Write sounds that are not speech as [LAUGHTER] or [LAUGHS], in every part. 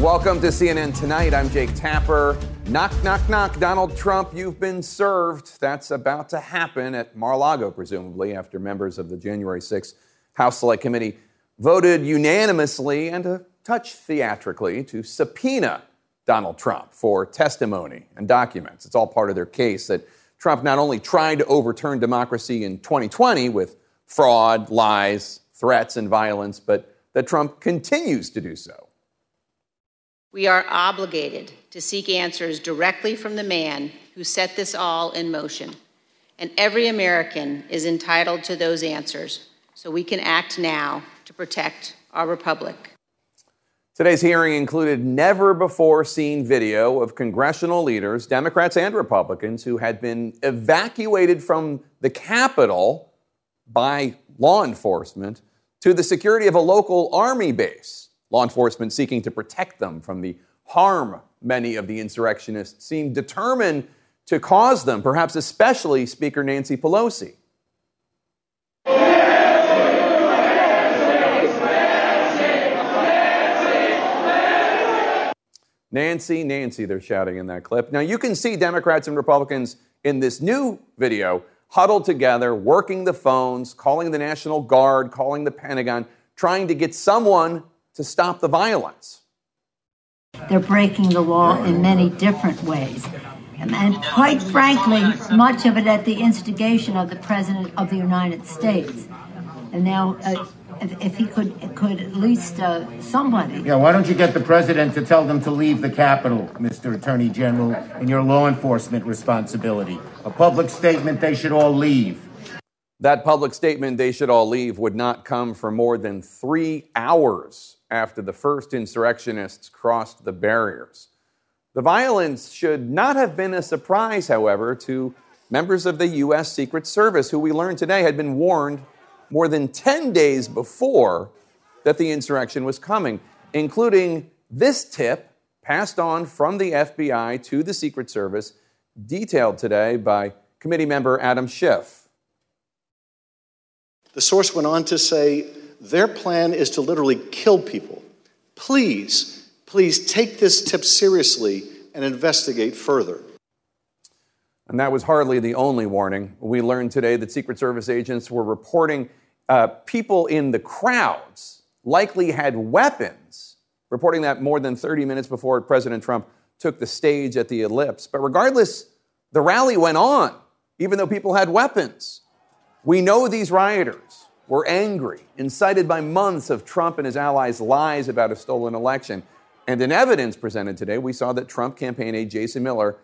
Welcome to CNN Tonight. I'm Jake Tapper. Knock, knock, knock. Donald Trump, you've been served. That's about to happen at Mar a Lago, presumably, after members of the January 6th House Select Committee voted unanimously and a touch theatrically to subpoena Donald Trump for testimony and documents. It's all part of their case that Trump not only tried to overturn democracy in 2020 with fraud, lies, threats, and violence, but that Trump continues to do so. We are obligated to seek answers directly from the man who set this all in motion. And every American is entitled to those answers, so we can act now to protect our republic. Today's hearing included never before seen video of congressional leaders, Democrats and Republicans, who had been evacuated from the Capitol by law enforcement to the security of a local army base. Law enforcement seeking to protect them from the harm many of the insurrectionists seem determined to cause them, perhaps especially Speaker Nancy Pelosi. Nancy, Nancy, they're shouting in that clip. Now, you can see Democrats and Republicans in this new video huddled together, working the phones, calling the National Guard, calling the Pentagon, trying to get someone to stop the violence. They're breaking the law in many different ways. And quite frankly, much of it at the instigation of the President of the United States. And now, uh, if, if, he could, could at least uh, somebody. Yeah, why don't you get the president to tell them to leave the Capitol, Mr. Attorney General, in your law enforcement responsibility? A public statement they should all leave. That public statement they should all leave would not come for more than three hours after the first insurrectionists crossed the barriers. The violence should not have been a surprise, however, to members of the U.S. Secret Service, who we learned today had been warned more than 10 days before that the insurrection was coming, including this tip passed on from the FBI to the Secret Service, detailed today by committee member Adam Schiff. The source went on to say their plan is to literally kill people. Please, please take this tip seriously and investigate further. And that was hardly the only warning. We learned today that Secret Service agents were reporting uh, people in the crowds likely had weapons, reporting that more than 30 minutes before President Trump took the stage at the ellipse. But regardless, the rally went on, even though people had weapons. We know these rioters were angry, incited by months of Trump and his allies' lies about a stolen election. And in evidence presented today, we saw that Trump campaign aide Jason Miller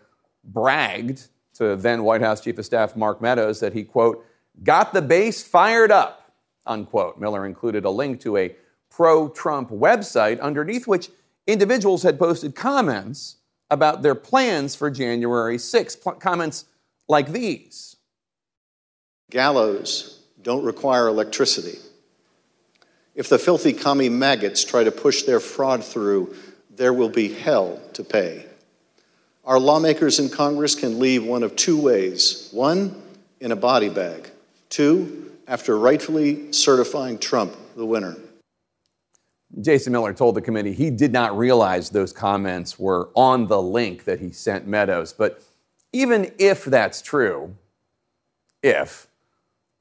bragged to then White House Chief of Staff Mark Meadows that he, quote, got the base fired up, unquote. Miller included a link to a pro Trump website underneath which individuals had posted comments about their plans for January 6th. Comments like these Gallows don't require electricity. If the filthy commie maggots try to push their fraud through, there will be hell to pay. Our lawmakers in Congress can leave one of two ways one, in a body bag, two, after rightfully certifying Trump the winner. Jason Miller told the committee he did not realize those comments were on the link that he sent Meadows. But even if that's true, if,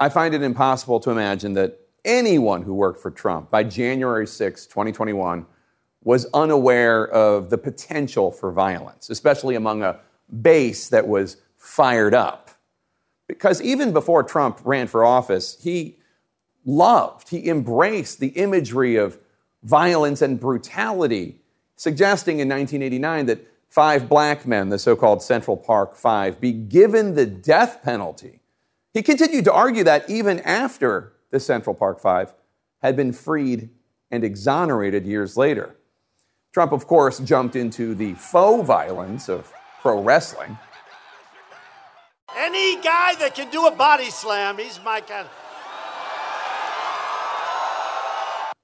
I find it impossible to imagine that anyone who worked for Trump by January 6, 2021, was unaware of the potential for violence, especially among a base that was fired up. Because even before Trump ran for office, he loved, he embraced the imagery of violence and brutality, suggesting in 1989 that five black men, the so called Central Park Five, be given the death penalty he continued to argue that even after the Central Park Five had been freed and exonerated years later. Trump, of course, jumped into the faux violence of pro wrestling. Any guy that can do a body slam, he's my kind.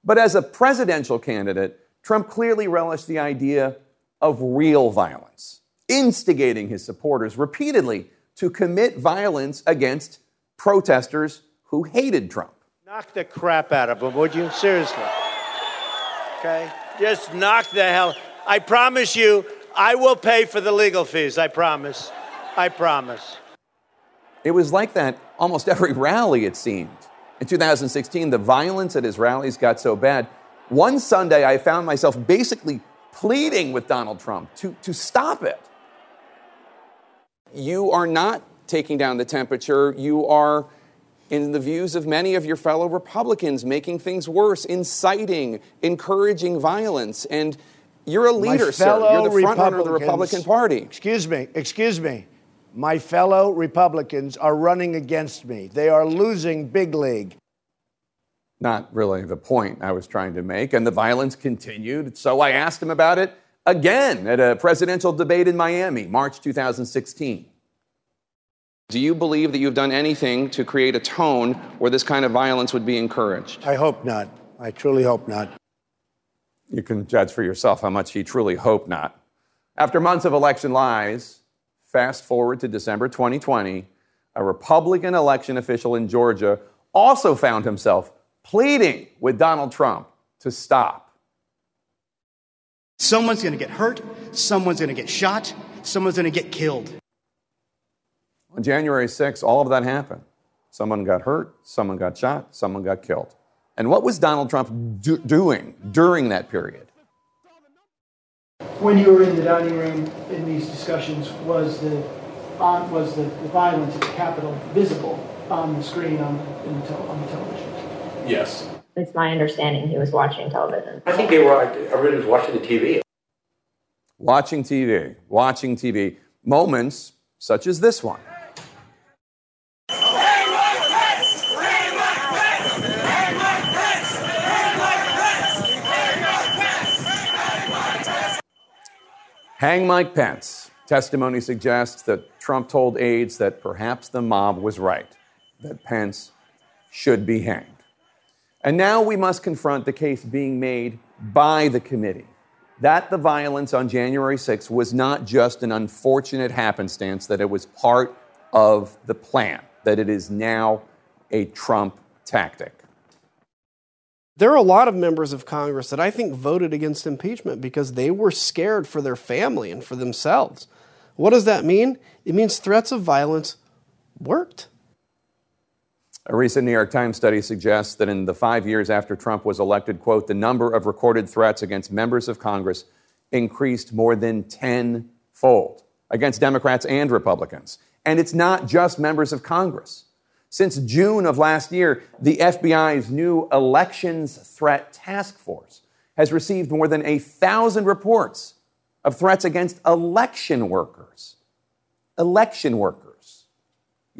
But as a presidential candidate, Trump clearly relished the idea of real violence, instigating his supporters repeatedly to commit violence against protesters who hated Trump. Knock the crap out of them, would you? Seriously. Okay? Just knock the hell. I promise you, I will pay for the legal fees. I promise. I promise. It was like that almost every rally, it seemed. In 2016, the violence at his rallies got so bad. One Sunday, I found myself basically pleading with Donald Trump to, to stop it. You are not taking down the temperature. You are, in the views of many of your fellow Republicans, making things worse, inciting, encouraging violence. And you're a leader, sir. You're the front runner of the Republican Party. Excuse me, excuse me. My fellow Republicans are running against me. They are losing big league. Not really the point I was trying to make. And the violence continued. So I asked him about it again at a presidential debate in Miami, March 2016. Do you believe that you've done anything to create a tone where this kind of violence would be encouraged? I hope not. I truly hope not. You can judge for yourself how much he truly hoped not. After months of election lies, Fast forward to December 2020, a Republican election official in Georgia also found himself pleading with Donald Trump to stop. Someone's going to get hurt, someone's going to get shot, someone's going to get killed. On January 6th, all of that happened. Someone got hurt, someone got shot, someone got killed. And what was Donald Trump do- doing during that period? when you were in the dining room in these discussions, was the on, was the, the violence at the Capitol visible on the screen on the, the tel- on the television? Yes. It's my understanding he was watching television. I think they were. Everybody was watching the TV. Watching TV, watching TV. Moments such as this one. Hang Mike Pence. Testimony suggests that Trump told aides that perhaps the mob was right, that Pence should be hanged. And now we must confront the case being made by the committee that the violence on January 6th was not just an unfortunate happenstance, that it was part of the plan, that it is now a Trump tactic. There are a lot of members of Congress that I think voted against impeachment because they were scared for their family and for themselves. What does that mean? It means threats of violence worked. A recent New York Times study suggests that in the five years after Trump was elected, quote, the number of recorded threats against members of Congress increased more than tenfold against Democrats and Republicans. And it's not just members of Congress. Since June of last year, the FBI's new Elections Threat Task Force has received more than a thousand reports of threats against election workers. Election workers.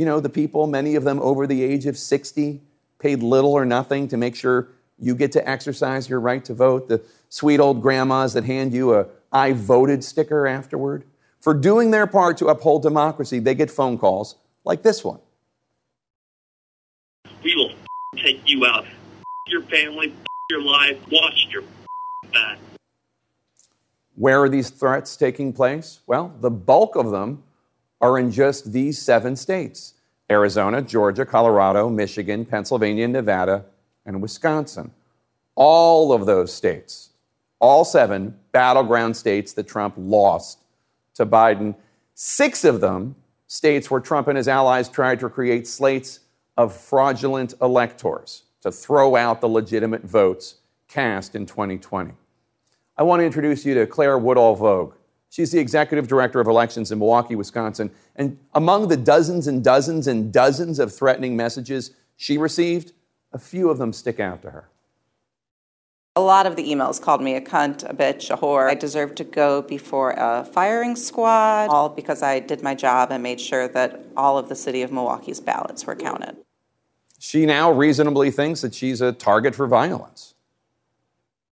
You know, the people, many of them over the age of 60, paid little or nothing to make sure you get to exercise your right to vote. The sweet old grandmas that hand you a I voted sticker afterward. For doing their part to uphold democracy, they get phone calls like this one we will [LAUGHS] take you out. [LAUGHS] Your family, [LAUGHS] your life, watch your back. Where are these threats taking place? Well, the bulk of them are in just these seven states Arizona, Georgia, Colorado, Michigan, Pennsylvania, Nevada, and Wisconsin. All of those states, all seven battleground states that Trump lost to Biden, six of them states where Trump and his allies tried to create slates of fraudulent electors to throw out the legitimate votes cast in 2020. I want to introduce you to Claire Woodall Vogg. She's the executive director of elections in Milwaukee, Wisconsin. And among the dozens and dozens and dozens of threatening messages she received, a few of them stick out to her. A lot of the emails called me a cunt, a bitch, a whore. I deserved to go before a firing squad, all because I did my job and made sure that all of the city of Milwaukee's ballots were counted. She now reasonably thinks that she's a target for violence.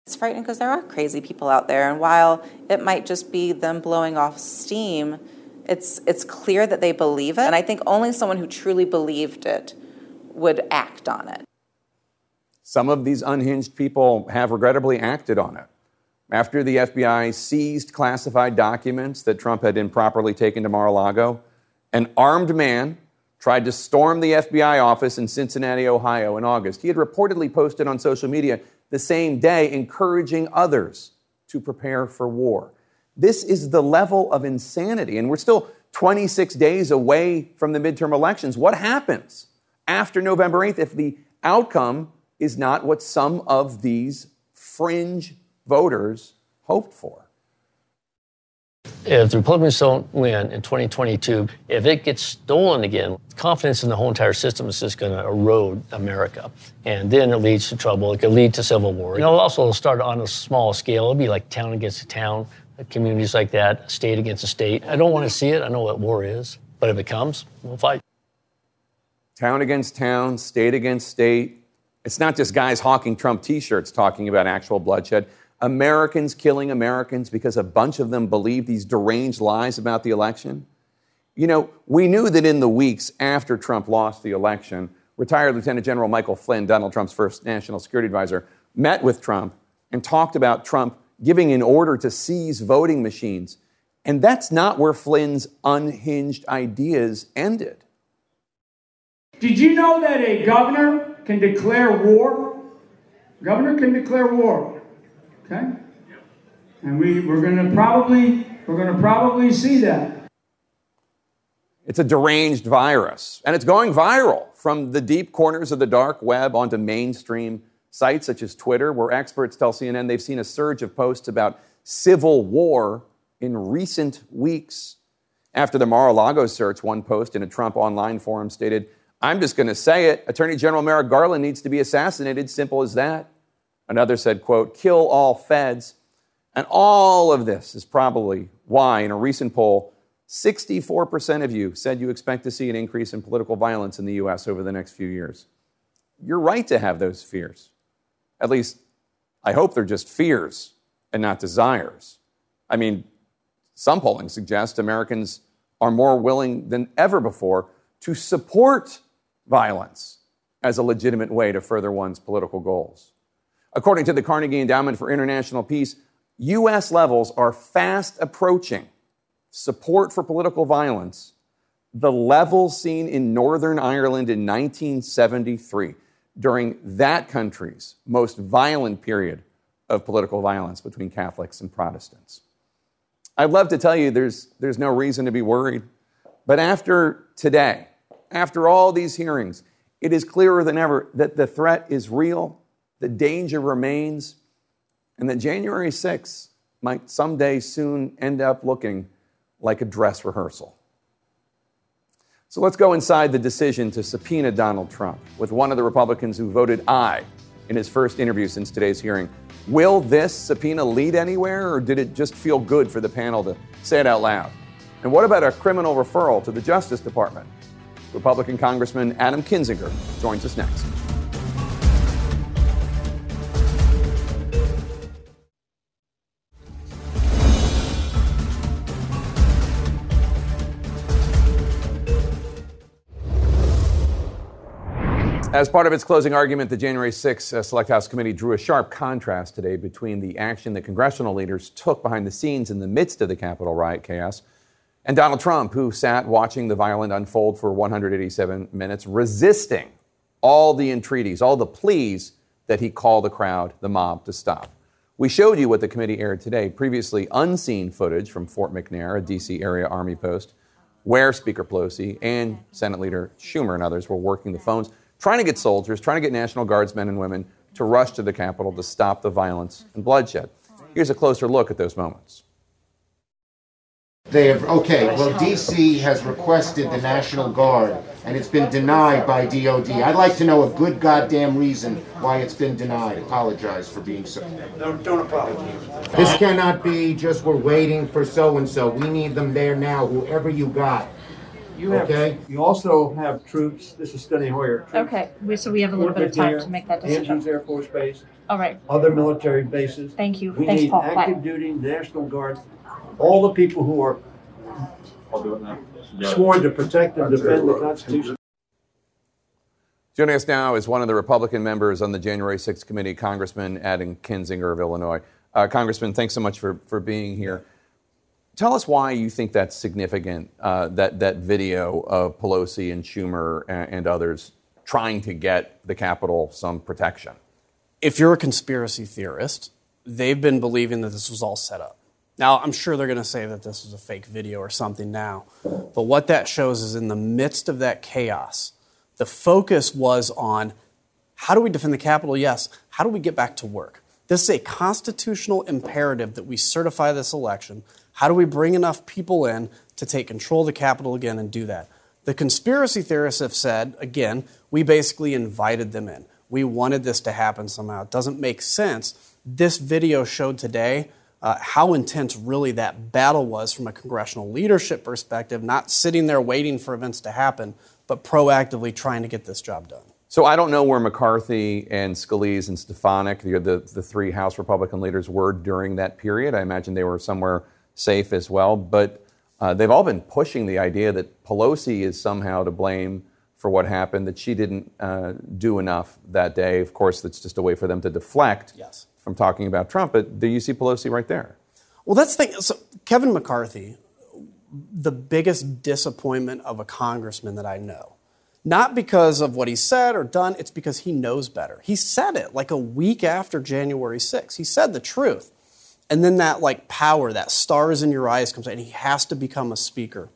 It's frightening because there are crazy people out there, and while it might just be them blowing off steam, it's it's clear that they believe it, and I think only someone who truly believed it would act on it. Some of these unhinged people have regrettably acted on it. After the FBI seized classified documents that Trump had improperly taken to Mar a Lago, an armed man tried to storm the FBI office in Cincinnati, Ohio in August. He had reportedly posted on social media the same day encouraging others to prepare for war. This is the level of insanity, and we're still 26 days away from the midterm elections. What happens after November 8th if the outcome is not what some of these fringe voters hoped for? If the Republicans don't win in 2022, if it gets stolen again, confidence in the whole entire system is just going to erode America. And then it leads to trouble. It could lead to civil war. You know, also start on a small scale. It'll be like town against town, communities like that, state against a state. I don't want to see it. I know what war is. But if it comes, we'll fight. Town against town, state against state. It's not just guys hawking Trump t shirts talking about actual bloodshed. Americans killing Americans because a bunch of them believe these deranged lies about the election? You know, we knew that in the weeks after Trump lost the election, retired Lieutenant General Michael Flynn, Donald Trump's first national security advisor, met with Trump and talked about Trump giving an order to seize voting machines. And that's not where Flynn's unhinged ideas ended. Did you know that a governor can declare war? Governor can declare war. Okay? And we, we're going to probably we're going to probably see that. It's a deranged virus, and it's going viral from the deep corners of the dark web onto mainstream sites such as Twitter, where experts tell CNN they've seen a surge of posts about civil war in recent weeks. After the Mar a Lago search, one post in a Trump online forum stated, I'm just going to say it. Attorney General Merrick Garland needs to be assassinated. Simple as that. Another said, quote, kill all feds. And all of this is probably why, in a recent poll, 64% of you said you expect to see an increase in political violence in the U.S. over the next few years. You're right to have those fears. At least, I hope they're just fears and not desires. I mean, some polling suggests Americans are more willing than ever before to support violence as a legitimate way to further one's political goals. According to the Carnegie Endowment for International Peace, U.S. levels are fast approaching support for political violence, the levels seen in Northern Ireland in 1973 during that country's most violent period of political violence between Catholics and Protestants. I'd love to tell you there's, there's no reason to be worried, but after today, after all these hearings, it is clearer than ever that the threat is real the danger remains, and that January 6th might someday soon end up looking like a dress rehearsal. So let's go inside the decision to subpoena Donald Trump with one of the Republicans who voted aye in his first interview since today's hearing. Will this subpoena lead anywhere, or did it just feel good for the panel to say it out loud? And what about a criminal referral to the Justice Department? Republican Congressman Adam Kinzinger joins us next. As part of its closing argument, the January 6 uh, Select House Committee drew a sharp contrast today between the action that congressional leaders took behind the scenes in the midst of the Capitol riot chaos and Donald Trump, who sat watching the violent unfold for 187 minutes, resisting all the entreaties, all the pleas that he called the crowd, the mob, to stop. We showed you what the committee aired today, previously unseen footage from Fort McNair, a D.C. area Army post, where Speaker Pelosi and Senate Leader Schumer and others were working the phones trying to get soldiers, trying to get National Guardsmen and women to rush to the Capitol to stop the violence and bloodshed. Here's a closer look at those moments. They have, okay, well, DC has requested the National Guard, and it's been denied by DOD. I'd like to know a good goddamn reason why it's been denied. Apologize for being so. Don't, don't apologize. This cannot be just we're waiting for so and so. We need them there now, whoever you got. You have, Okay. you also have troops, this is Steny Hoyer. troops. Okay, we, so we have a little Fort bit of time to make that decision. Andrews decision. Air Force Base, All right, other military bases. thank you. We Thanks, need Paul. Bye. active duty National Guard, all the people who are sworn to protect and defend the Constitution. Joining us now is one of the Republican members on the January 6th committee, Congressman Adam Kinzinger of Illinois. Uh, Congressman, thanks so much for, for being here. Tell us why you think that's significant, uh, that, that video of Pelosi and Schumer and, and others trying to get the Capitol some protection. If you're a conspiracy theorist, they've been believing that this was all set up. Now, I'm sure they're going to say that this was a fake video or something now. But what that shows is in the midst of that chaos, the focus was on how do we defend the Capitol? Yes. How do we get back to work? This is a constitutional imperative that we certify this election. How do we bring enough people in to take control of the Capitol again and do that? The conspiracy theorists have said, again, we basically invited them in. We wanted this to happen somehow. It doesn't make sense. This video showed today uh, how intense really that battle was from a congressional leadership perspective, not sitting there waiting for events to happen, but proactively trying to get this job done. So I don't know where McCarthy and Scalise and Stefanik, the, the, the three House Republican leaders, were during that period. I imagine they were somewhere safe as well. But uh, they've all been pushing the idea that Pelosi is somehow to blame for what happened, that she didn't uh, do enough that day. Of course, that's just a way for them to deflect Yes. from talking about Trump. But do you see Pelosi right there? Well, that's the thing. So Kevin McCarthy, the biggest disappointment of a congressman that I know. Not because of what he said or done, it's because he knows better. He said it like a week after January 6th. He said the truth. And then that like power, that stars in your eyes comes out, and he has to become a speaker.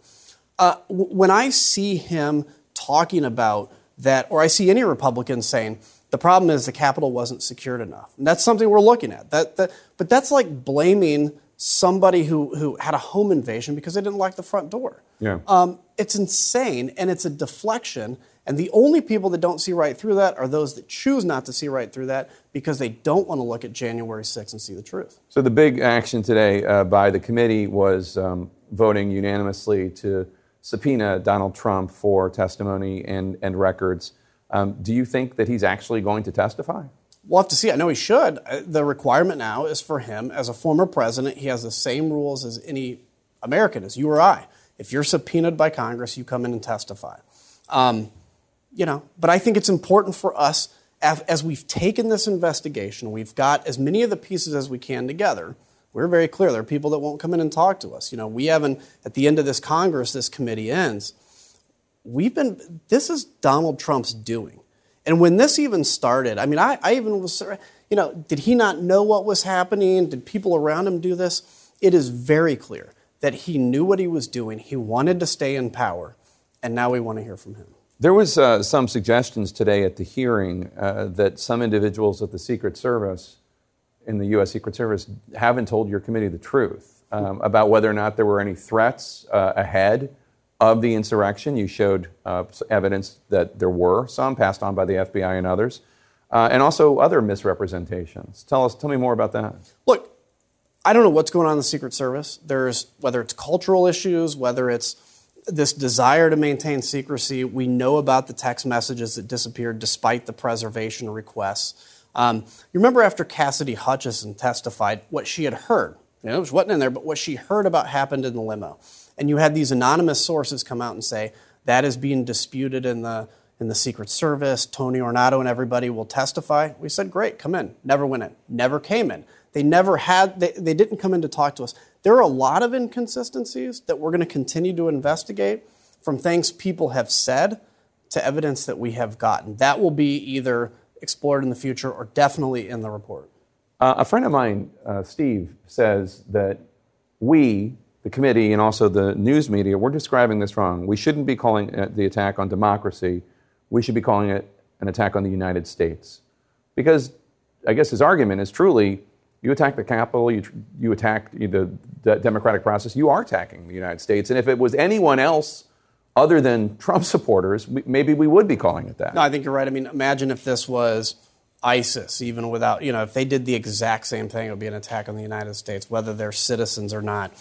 Uh, when I see him talking about that, or I see any Republican saying, the problem is the Capitol wasn't secured enough. And that's something we're looking at. That, that, but that's like blaming somebody who, who had a home invasion because they didn't lock the front door. Yeah. Um, it's insane and it's a deflection. And the only people that don't see right through that are those that choose not to see right through that because they don't want to look at January 6th and see the truth. So the big action today uh, by the committee was um, voting unanimously to subpoena Donald Trump for testimony and, and records. Um, do you think that he's actually going to testify? We'll have to see. I know he should. Uh, The requirement now is for him, as a former president, he has the same rules as any American, as you or I. If you're subpoenaed by Congress, you come in and testify. Um, you know, but I think it's important for us, as, as we've taken this investigation, we've got as many of the pieces as we can together. We're very clear. There are people that won't come in and talk to us. You know, we haven't, at the end of this Congress, this committee ends, we've been, this is Donald Trump's doing. And when this even started, I mean, I, I even was, you know, did he not know what was happening? Did people around him do this? It is very clear that he knew what he was doing. He wanted to stay in power, and now we want to hear from him. There was uh, some suggestions today at the hearing uh, that some individuals at the Secret Service, in the U.S. Secret Service, haven't told your committee the truth um, about whether or not there were any threats uh, ahead of the insurrection. You showed uh, evidence that there were some passed on by the FBI and others, uh, and also other misrepresentations. Tell us, tell me more about that. Look, I don't know what's going on in the Secret Service. There's whether it's cultural issues, whether it's this desire to maintain secrecy. We know about the text messages that disappeared despite the preservation requests. Um, you remember after Cassidy Hutchinson testified, what she had heard. You know, it wasn't in there, but what she heard about happened in the limo. And you had these anonymous sources come out and say that is being disputed in the in the Secret Service. Tony Ornato and everybody will testify. We said, great, come in. Never went in. Never came in. They never had. They, they didn't come in to talk to us. There are a lot of inconsistencies that we're going to continue to investigate, from things people have said to evidence that we have gotten. That will be either explored in the future or definitely in the report. Uh, a friend of mine, uh, Steve, says that we, the committee, and also the news media, we're describing this wrong. We shouldn't be calling it the attack on democracy. We should be calling it an attack on the United States. Because I guess his argument is truly you attack the Capitol, you, you attack the, the democratic process, you are attacking the United States. And if it was anyone else other than Trump supporters, maybe we would be calling it that. No, I think you're right. I mean, imagine if this was ISIS, even without, you know, if they did the exact same thing, it would be an attack on the United States, whether they're citizens or not.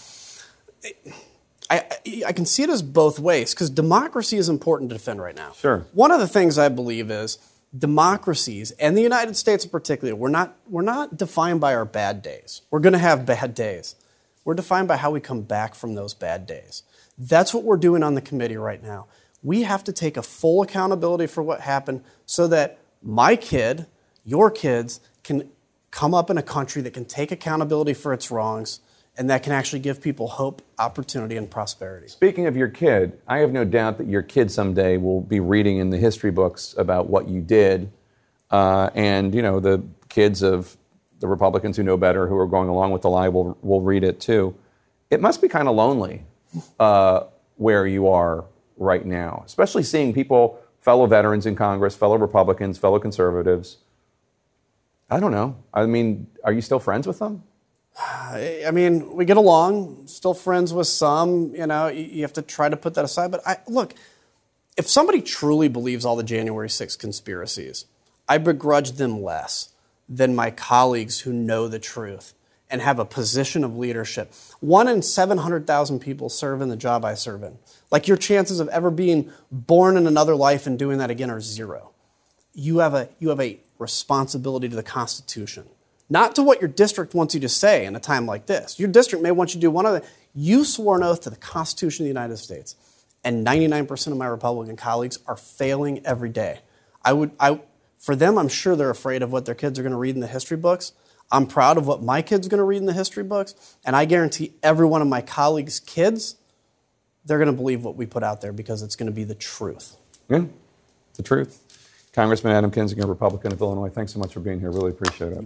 I, I, I can see it as both ways because democracy is important to defend right now. Sure. One of the things I believe is democracies and the United States in particular, we're not, we're not defined by our bad days. We're going to have bad days. We're defined by how we come back from those bad days. That's what we're doing on the committee right now. We have to take a full accountability for what happened so that my kid, your kids, can come up in a country that can take accountability for its wrongs and that can actually give people hope, opportunity, and prosperity. Speaking of your kid, I have no doubt that your kid someday will be reading in the history books about what you did. Uh, and, you know, the kids of the Republicans who know better, who are going along with the lie, will, will read it too. It must be kind of lonely uh, where you are right now, especially seeing people, fellow veterans in Congress, fellow Republicans, fellow conservatives. I don't know. I mean, are you still friends with them? I mean, we get along, still friends with some. You know, you have to try to put that aside. But I, look, if somebody truly believes all the January 6 conspiracies, I begrudge them less than my colleagues who know the truth and have a position of leadership. One in 700,000 people serve in the job I serve in. Like your chances of ever being born in another life and doing that again are zero. You have a, you have a responsibility to the Constitution, not to what your district wants you to say in a time like this. Your district may want you to do one of the, you swore an oath to the Constitution of the United States, and 99% of my Republican colleagues are failing every day. I would, I, for them, I'm sure they're afraid of what their kids are going to read in the history books. I'm proud of what my kids are going to read in the history books, and I guarantee every one of my colleagues' kids, they're going to believe what we put out there because it's going to be the truth. Yeah, the truth. Congressman Adam Kinzinger, Republican of Illinois, thanks so much for being here. Really appreciate it.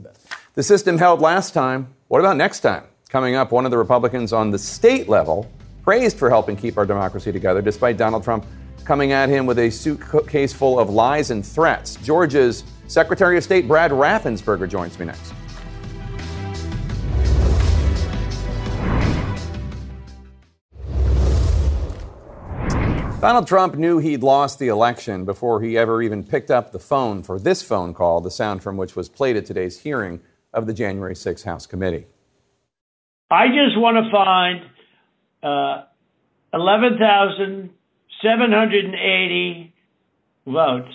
The system held last time. What about next time? Coming up, one of the Republicans on the state level praised for helping keep our democracy together, despite Donald Trump coming at him with a suitcase full of lies and threats. Georgia's Secretary of State Brad Raffensperger joins me next. Donald Trump knew he'd lost the election before he ever even picked up the phone for this phone call, the sound from which was played at today's hearing of the January 6 House Committee. I just want to find uh, 11,780 votes.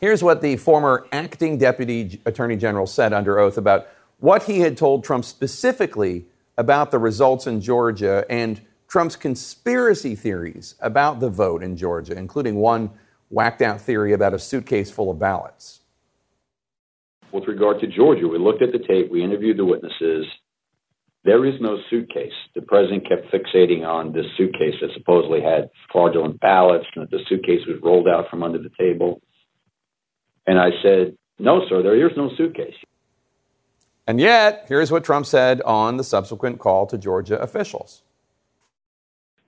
Here's what the former acting deputy attorney general said under oath about what he had told Trump specifically about the results in Georgia and Trump's conspiracy theories about the vote in Georgia, including one whacked out theory about a suitcase full of ballots. With regard to Georgia, we looked at the tape, we interviewed the witnesses. There is no suitcase. The president kept fixating on this suitcase that supposedly had fraudulent ballots and that the suitcase was rolled out from under the table. And I said, No, sir, there is no suitcase. And yet, here's what Trump said on the subsequent call to Georgia officials.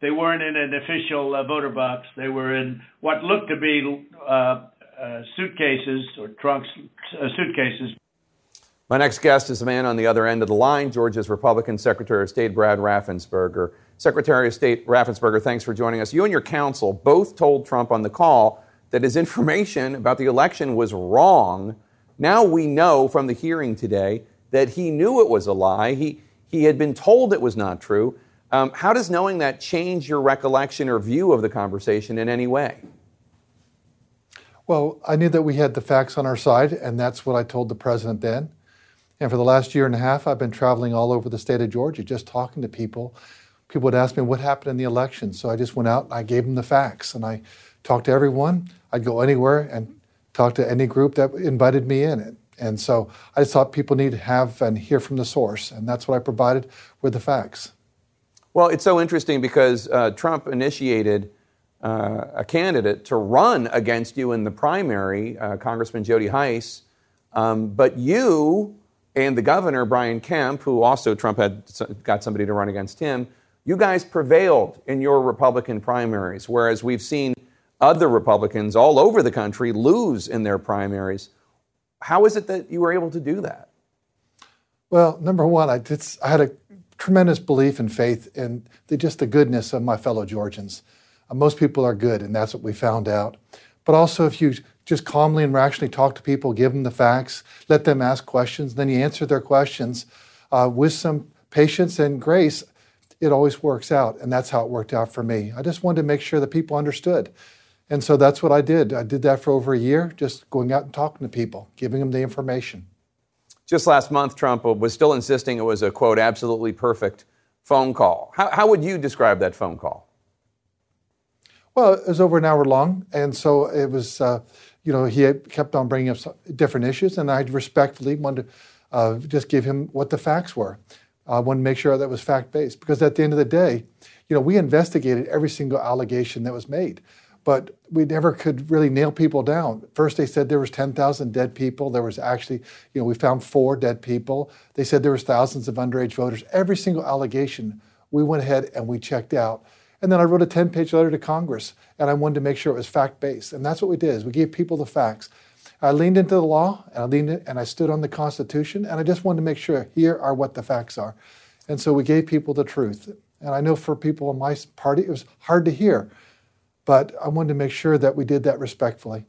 They weren't in an official uh, voter box. They were in what looked to be uh, uh, suitcases or trunks, uh, suitcases. My next guest is a man on the other end of the line, Georgia's Republican Secretary of State Brad Raffensperger. Secretary of State Raffensperger, thanks for joining us. You and your counsel both told Trump on the call that his information about the election was wrong. Now we know from the hearing today that he knew it was a lie. He, he had been told it was not true. Um, how does knowing that change your recollection or view of the conversation in any way? Well, I knew that we had the facts on our side, and that's what I told the president then. And for the last year and a half, I've been traveling all over the state of Georgia, just talking to people. People would ask me what happened in the election, so I just went out and I gave them the facts, and I talked to everyone. I'd go anywhere and talk to any group that invited me in. And so I just thought people need to have and hear from the source, and that's what I provided with the facts. Well, it's so interesting because uh, Trump initiated uh, a candidate to run against you in the primary, uh, Congressman Jody Hice, um, but you and the governor, Brian Kemp, who also Trump had got somebody to run against him, you guys prevailed in your Republican primaries, whereas we've seen other Republicans all over the country lose in their primaries. How is it that you were able to do that? Well, number one, I, did, I had a tremendous belief and faith in the, just the goodness of my fellow Georgians. Uh, most people are good, and that's what we found out. But also, if you just calmly and rationally talk to people, give them the facts, let them ask questions, then you answer their questions uh, with some patience and grace, it always works out. And that's how it worked out for me. I just wanted to make sure that people understood. And so that's what I did. I did that for over a year, just going out and talking to people, giving them the information. Just last month, Trump was still insisting it was a quote, absolutely perfect phone call. How, how would you describe that phone call? Well, it was over an hour long. And so it was, uh, you know, he kept on bringing up different issues. And I respectfully wanted to uh, just give him what the facts were. I wanted to make sure that was fact based because at the end of the day, you know, we investigated every single allegation that was made but we never could really nail people down. First, they said there was 10,000 dead people. There was actually, you know, we found four dead people. They said there was thousands of underage voters. Every single allegation, we went ahead and we checked out. And then I wrote a 10-page letter to Congress, and I wanted to make sure it was fact-based. And that's what we did: is we gave people the facts. I leaned into the law, and I leaned in, and I stood on the Constitution, and I just wanted to make sure here are what the facts are. And so we gave people the truth. And I know for people in my party, it was hard to hear but I wanted to make sure that we did that respectfully.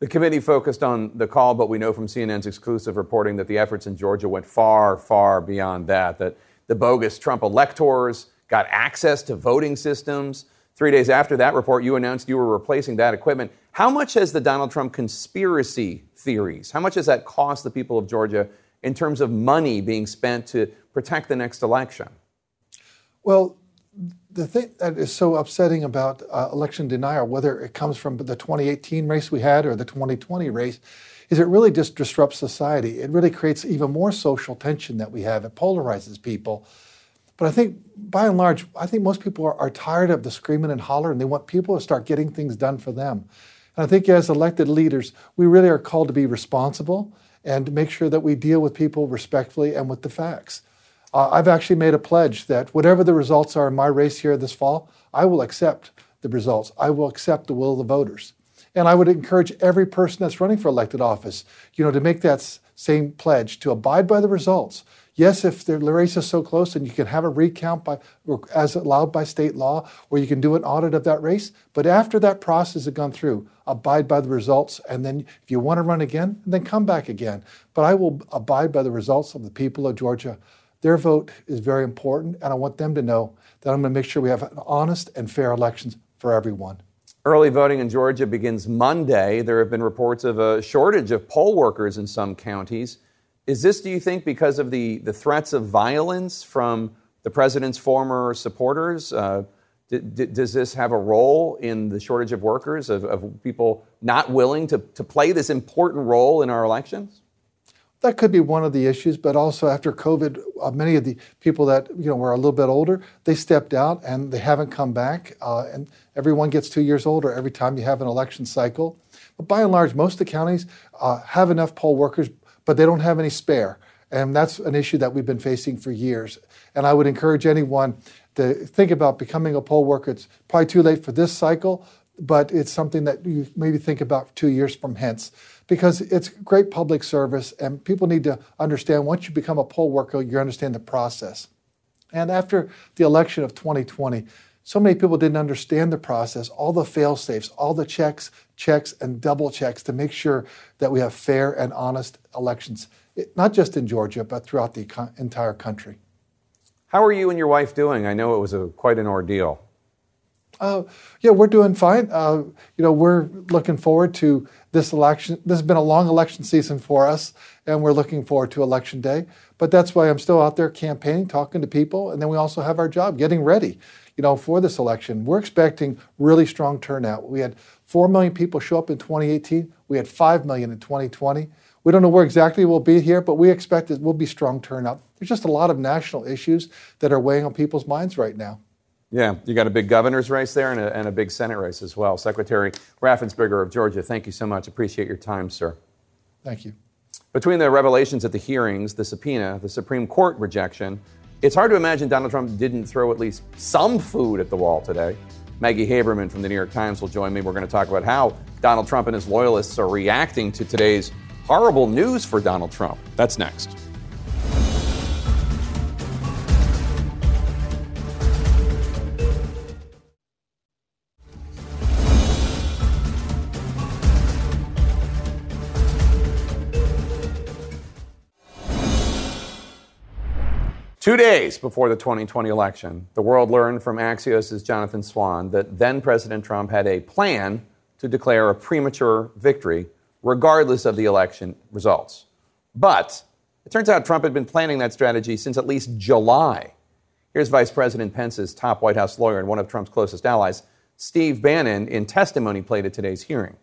The committee focused on the call, but we know from CNN's exclusive reporting that the efforts in Georgia went far, far beyond that. That the bogus Trump electors got access to voting systems. Three days after that report, you announced you were replacing that equipment. How much has the Donald Trump conspiracy theories, how much has that cost the people of Georgia in terms of money being spent to protect the next election? Well, the thing that is so upsetting about uh, election denial, whether it comes from the 2018 race we had or the 2020 race, is it really just disrupts society. It really creates even more social tension that we have. It polarizes people. But I think, by and large, I think most people are, are tired of the screaming and holler, and they want people to start getting things done for them. And I think, as elected leaders, we really are called to be responsible and make sure that we deal with people respectfully and with the facts. Uh, I've actually made a pledge that whatever the results are in my race here this fall, I will accept the results. I will accept the will of the voters. And I would encourage every person that's running for elected office, you know, to make that same pledge to abide by the results. Yes, if the race is so close, and you can have a recount by, as allowed by state law, or you can do an audit of that race. But after that process has gone through, abide by the results, and then if you want to run again, then come back again. But I will abide by the results of the people of Georgia. Their vote is very important, and I want them to know that I'm going to make sure we have honest and fair elections for everyone. Early voting in Georgia begins Monday. There have been reports of a shortage of poll workers in some counties. Is this, do you think, because of the, the threats of violence from the president's former supporters? Uh, d- d- does this have a role in the shortage of workers, of, of people not willing to, to play this important role in our elections? that could be one of the issues, but also after COVID, uh, many of the people that you know were a little bit older, they stepped out and they haven't come back. Uh, and everyone gets two years older every time you have an election cycle. But by and large, most of the counties uh, have enough poll workers, but they don't have any spare. And that's an issue that we've been facing for years. And I would encourage anyone to think about becoming a poll worker. It's probably too late for this cycle, but it's something that you maybe think about two years from hence because it's great public service and people need to understand once you become a poll worker, you understand the process. And after the election of 2020, so many people didn't understand the process, all the fail safes, all the checks, checks, and double checks to make sure that we have fair and honest elections, it, not just in Georgia, but throughout the entire country. How are you and your wife doing? I know it was a, quite an ordeal. Uh, yeah, we're doing fine. Uh, you know, we're looking forward to this election. This has been a long election season for us, and we're looking forward to election day. But that's why I'm still out there campaigning, talking to people, and then we also have our job getting ready. You know, for this election, we're expecting really strong turnout. We had four million people show up in 2018. We had five million in 2020. We don't know where exactly we'll be here, but we expect it will be strong turnout. There's just a lot of national issues that are weighing on people's minds right now. Yeah, you got a big governor's race there and a, and a big Senate race as well. Secretary Raffensperger of Georgia, thank you so much. Appreciate your time, sir. Thank you. Between the revelations at the hearings, the subpoena, the Supreme Court rejection, it's hard to imagine Donald Trump didn't throw at least some food at the wall today. Maggie Haberman from the New York Times will join me. We're going to talk about how Donald Trump and his loyalists are reacting to today's horrible news for Donald Trump. That's next. Two days before the 2020 election, the world learned from Axios' Jonathan Swan that then President Trump had a plan to declare a premature victory, regardless of the election results. But it turns out Trump had been planning that strategy since at least July. Here's Vice President Pence's top White House lawyer and one of Trump's closest allies, Steve Bannon, in testimony played at today's hearing.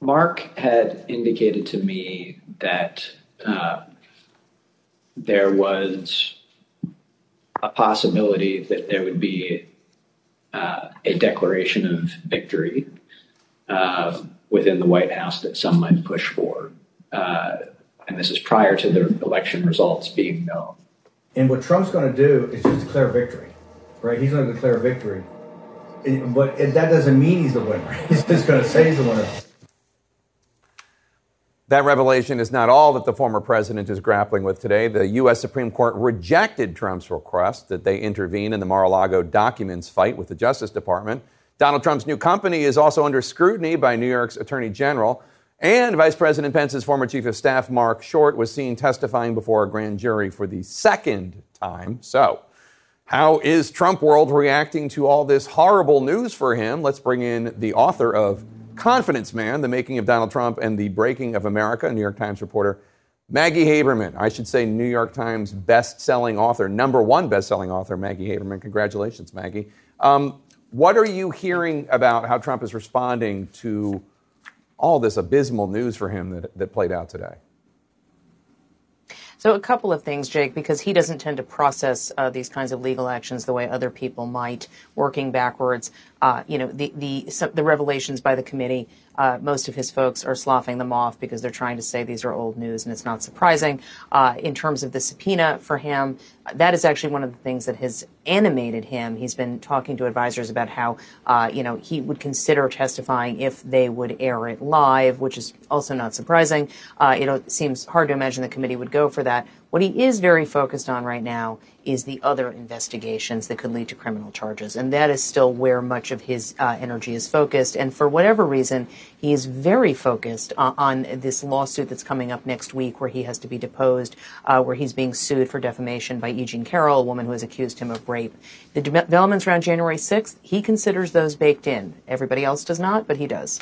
Mark had indicated to me that uh, there was a possibility that there would be uh, a declaration of victory uh, within the White House that some might push for. Uh, and this is prior to the election results being known. And what Trump's going to do is just declare victory, right? He's going to declare victory. But that doesn't mean he's the winner. [LAUGHS] He's just going to say he's the winner. That revelation is not all that the former president is grappling with today. The U.S. Supreme Court rejected Trump's request that they intervene in the Mar a Lago documents fight with the Justice Department. Donald Trump's new company is also under scrutiny by New York's Attorney General. And Vice President Pence's former chief of staff, Marc Short, was seen testifying before a grand jury for the second time. So, how is Trump world reacting to all this horrible news for him? Let's bring in the author of Confidence Man, The Making of Donald Trump and the Breaking of America, New York Times reporter Maggie Haberman. I should say New York Times best-selling author, number one best-selling author, Maggie Haberman. Congratulations, Maggie. Um, what are you hearing about how Trump is responding to all this abysmal news for him that, that played out today? So a couple of things, Jake, because he doesn't tend to process uh, these kinds of legal actions the way other people might, working backwards. Uh, you know, the the some, the revelations by the committee uh, most of his folks are sloughing them off because they're trying to say these are old news, and it's not surprising. Uh, in terms of the subpoena for him, that is actually one of the things that has animated him. He's been talking to advisors about how, uh, you know, he would consider testifying if they would air it live, which is also not surprising. Uh, it seems hard to imagine the committee would go for that. What he is very focused on right now is the other investigations that could lead to criminal charges. And that is still where much of his uh, energy is focused. And for whatever reason, he is very focused on, on, this lawsuit that's coming up next week where he has to be deposed, uh, where he's being sued for defamation by E. Jean Carroll, a woman who has accused him of rape. The developments around January 6th, he considers those baked in. Everybody else does not, but he does.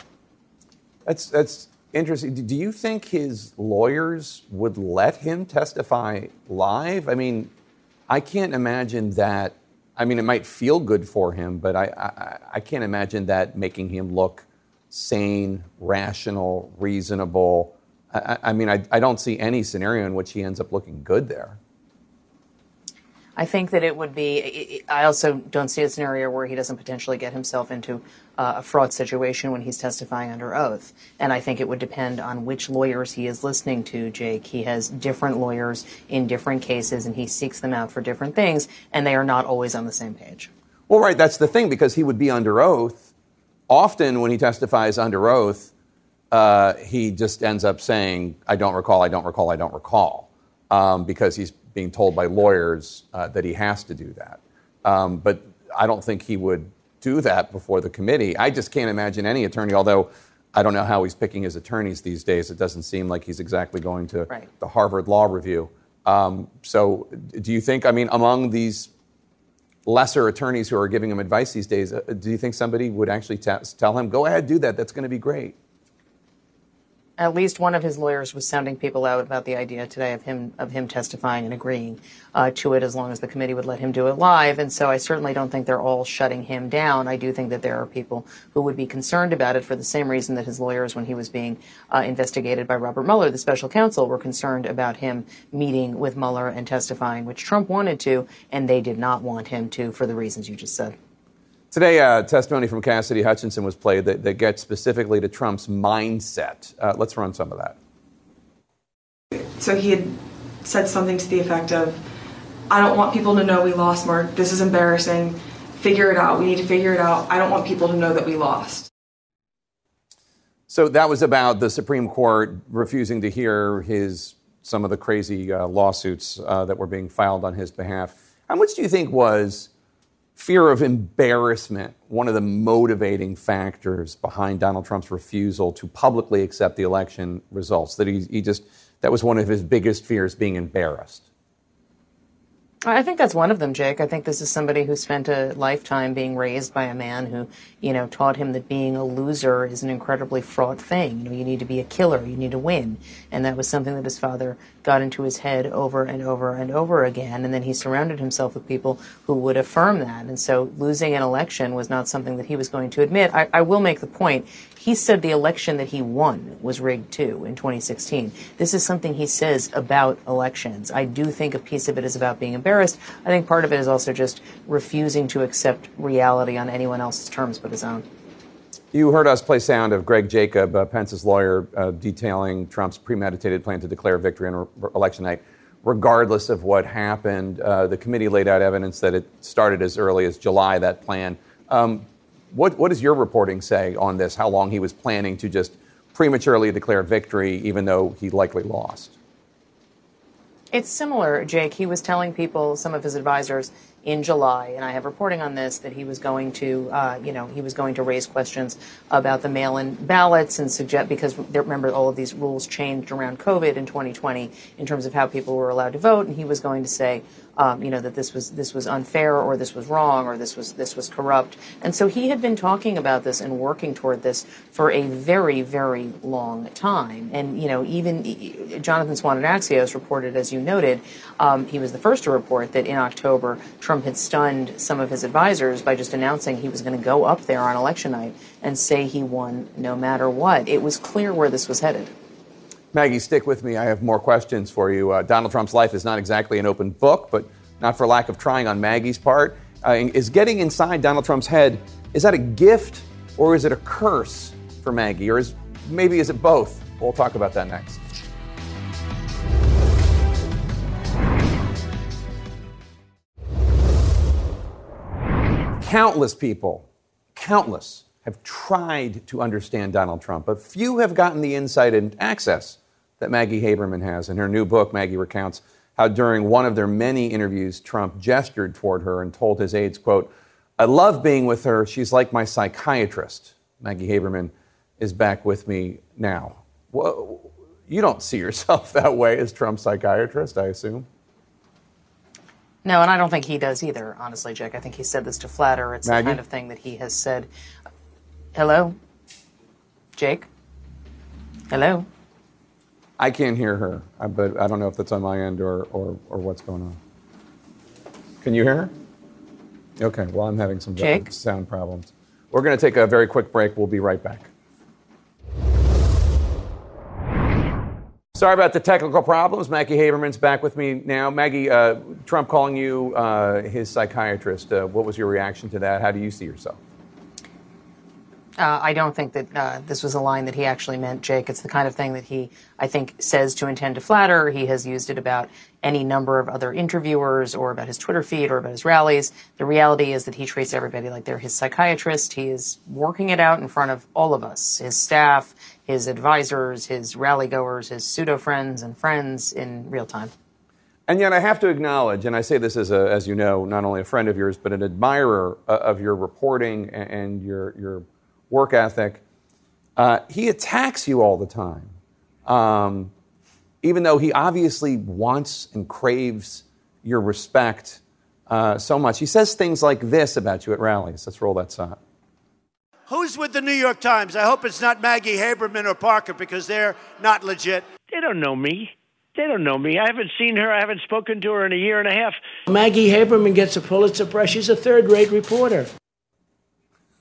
That's, that's interesting. Do you think his lawyers would let him testify live? I mean, I can't imagine that. I mean, it might feel good for him, but I, I, I can't imagine that making him look sane, rational, reasonable. I, I mean, I, I don't see any scenario in which he ends up looking good there. I think that it would be. I also don't see a scenario where he doesn't potentially get himself into uh, a fraud situation when he's testifying under oath. And I think it would depend on which lawyers he is listening to, Jake. He has different lawyers in different cases, and he seeks them out for different things, and they are not always on the same page. Well, right, that's the thing, because he would be under oath. Often, when he testifies under oath, uh, he just ends up saying, I don't recall, I don't recall, I don't recall, um, because he's being told by lawyers uh, that he has to do that. Um, but I don't think he would do that before the committee. I just can't imagine any attorney, although I don't know how he's picking his attorneys these days. It doesn't seem like he's exactly going to right. the Harvard Law Review. Um, so, do you think, I mean, among these lesser attorneys who are giving him advice these days, uh, do you think somebody would actually t- tell him, go ahead, do that? That's going to be great? At least one of his lawyers was sounding people out about the idea today of him of him testifying and agreeing uh, to it as long as the committee would let him do it live. And so I certainly don't think they're all shutting him down. I do think that there are people who would be concerned about it for the same reason that his lawyers, when he was being uh, investigated by Robert Mueller, the special counsel, were concerned about him meeting with Mueller and testifying, which Trump wanted to, and they did not want him to for the reasons you just said. Today, uh, testimony from Cassidy Hutchinson was played that, that gets specifically to Trump's mindset. Uh, let's run some of that. So he had said something to the effect of, I don't want people to know we lost, Mark. This is embarrassing. Figure it out. We need to figure it out. I don't want people to know that we lost. So that was about the Supreme Court refusing to hear his some of the crazy uh, lawsuits uh, that were being filed on his behalf. How much do you think was fear of embarrassment, one of the motivating factors behind Donald Trump's refusal to publicly accept the election results. That he, he just, that was one of his biggest fears, being embarrassed. I think that's one of them, Jake. I think this is somebody who spent a lifetime being raised by a man who, you know, taught him that being a loser is an incredibly fraught thing. You know, you need to be a killer, you need to win. And that was something that his father got into his head over and over and over again. And then he surrounded himself with people who would affirm that. And so losing an election was not something that he was going to admit. I, I will make the point he said the election that he won was rigged too in 2016. This is something he says about elections. I do think a piece of it is about being embarrassed. I think part of it is also just refusing to accept reality on anyone else's terms but his own. You heard us play sound of Greg Jacob, uh, Pence's lawyer, uh, detailing Trump's premeditated plan to declare victory on re- election night. Regardless of what happened, uh, the committee laid out evidence that it started as early as July, that plan. Um, what, what does your reporting say on this? How long he was planning to just prematurely declare victory, even though he likely lost? It's similar, Jake. He was telling people, some of his advisors, in July, and I have reporting on this that he was going to, uh, you know, he was going to raise questions about the mail-in ballots and suggest because remember all of these rules changed around COVID in 2020 in terms of how people were allowed to vote, and he was going to say, um, you know, that this was this was unfair or this was wrong or this was this was corrupt. And so he had been talking about this and working toward this for a very very long time. And you know, even Jonathan Swan at Axios reported, as you noted, um, he was the first to report that in October Trump had stunned some of his advisors by just announcing he was going to go up there on election night and say he won no matter what. It was clear where this was headed. Maggie, stick with me. I have more questions for you. Uh, Donald Trump's life is not exactly an open book, but not for lack of trying on Maggie's part. Uh, is getting inside Donald Trump's head, is that a gift or is it a curse for Maggie? Or is maybe is it both? We'll talk about that next. Countless people, countless, have tried to understand Donald Trump, but few have gotten the insight and access that Maggie Haberman has. In her new book, Maggie recounts how during one of their many interviews, Trump gestured toward her and told his aides, quote, I love being with her. She's like my psychiatrist. Maggie Haberman is back with me now. Well, you don't see yourself [LAUGHS] that way as Trump's psychiatrist, I assume. No, and I don't think he does either, honestly, Jack. I think he said this to flatter. It's Maggie? the kind of thing that he has said. Hello? Jake? Hello? I can't hear her, uh, but I don't know if that's on my end or, or, or what's going on. Can you hear her? Okay, well, I'm having some Jake? sound problems. We're going to take a very quick break. We'll be right back. Sorry about the technical problems. Maggie Haberman's back with me now. Maggie, uh, Trump calling you uh, his psychiatrist. Uh, what was your reaction to that? How do you see yourself? Uh, I don't think that uh, this was a line that he actually meant, Jake. It's the kind of thing that he, I think, says to intend to flatter. He has used it about any number of other interviewers or about his Twitter feed or about his rallies. The reality is that he treats everybody like they're his psychiatrist. He is working it out in front of all of us, his staff, his advisors, his rally goers, his pseudo friends and friends in real time. And yet, I have to acknowledge, and I say this as, a, as you know, not only a friend of yours, but an admirer uh, of your reporting and, and your, your work ethic. Uh, he attacks you all the time, um, even though he obviously wants and craves your respect uh, so much. He says things like this about you at rallies. Let's roll that sound. Who's with the New York Times? I hope it's not Maggie Haberman or Parker because they're not legit. They don't know me. They don't know me. I haven't seen her. I haven't spoken to her in a year and a half. Maggie Haberman gets a Pulitzer Prize. She's a third rate reporter.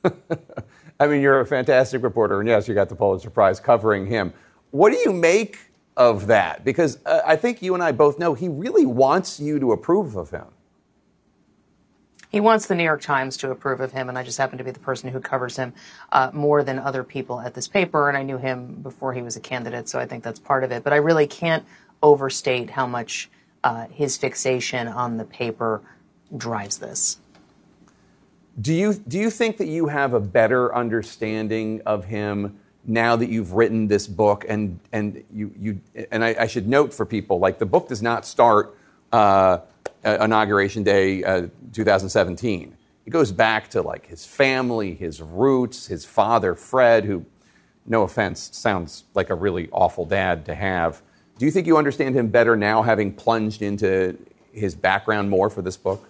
[LAUGHS] I mean, you're a fantastic reporter, and yes, you got the Pulitzer Prize covering him. What do you make of that? Because uh, I think you and I both know he really wants you to approve of him. He wants the New York Times to approve of him, and I just happen to be the person who covers him uh, more than other people at this paper. And I knew him before he was a candidate, so I think that's part of it. But I really can't overstate how much uh, his fixation on the paper drives this. Do you do you think that you have a better understanding of him now that you've written this book and and you you and I, I should note for people like the book does not start uh, inauguration day uh, 2017. It goes back to like his family, his roots, his father Fred, who, no offense, sounds like a really awful dad to have. Do you think you understand him better now, having plunged into his background more for this book?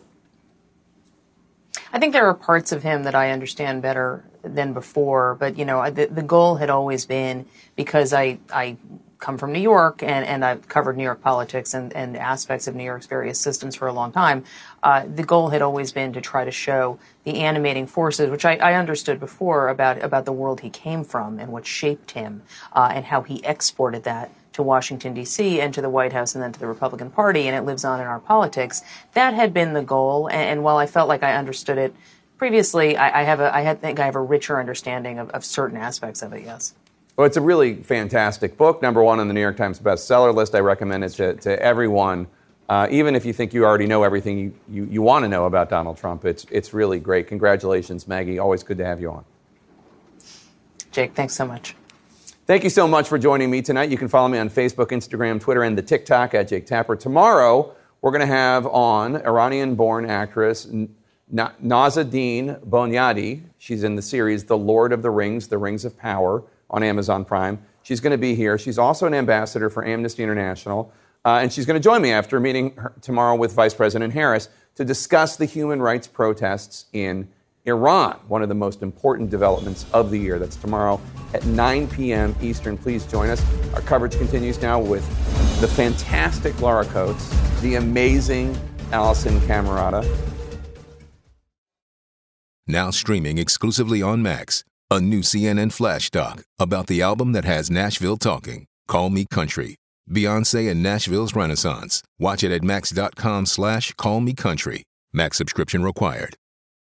I think there are parts of him that I understand better than before, but you know, the, the goal had always been because I, I come from New York and, and I've covered New York politics and, and aspects of New York's various systems for a long time. Uh, the goal had always been to try to show the animating forces, which I, I understood before about, about the world he came from and what shaped him uh, and how he exported that to Washington, D.C., and to the White House, and then to the Republican Party, and it lives on in our politics. That had been the goal, and, and while I felt like I understood it previously, I, I have a, I had, think I have a richer understanding of, of certain aspects of it, yes. Well, it's a really fantastic book. Number one on the New York Times bestseller list. I recommend it to, to everyone. Uh, even if you think you already know everything you, you, you want to know about Donald Trump, it's, it's really great. Congratulations, Maggie. Always good to have you on. Jake, thanks so much. Thank you so much for joining me tonight. You can follow me on Facebook, Instagram, Twitter, and the TikTok at Jake Tapper. Tomorrow, we're going to have on Iranian born actress Nazanin Boniadi. She's in the series The Lord of the Rings, The Rings of Power on Amazon Prime. She's going to be here. She's also an ambassador for Amnesty International. Uh, and she's going to join me after meeting tomorrow with Vice President Harris to discuss the human rights protests in Iran, one of the most important developments of the year. That's tomorrow at 9 p.m. Eastern. Please join us. Our coverage continues now with the fantastic Laura Coates, the amazing Alisyn Camerota. Now streaming exclusively on Max, a new CNN flash doc about the album that has Nashville talking, Call Me Country. Beyonce and Nashville's Renaissance. Watch it at max.com slash call me country. Max subscription required.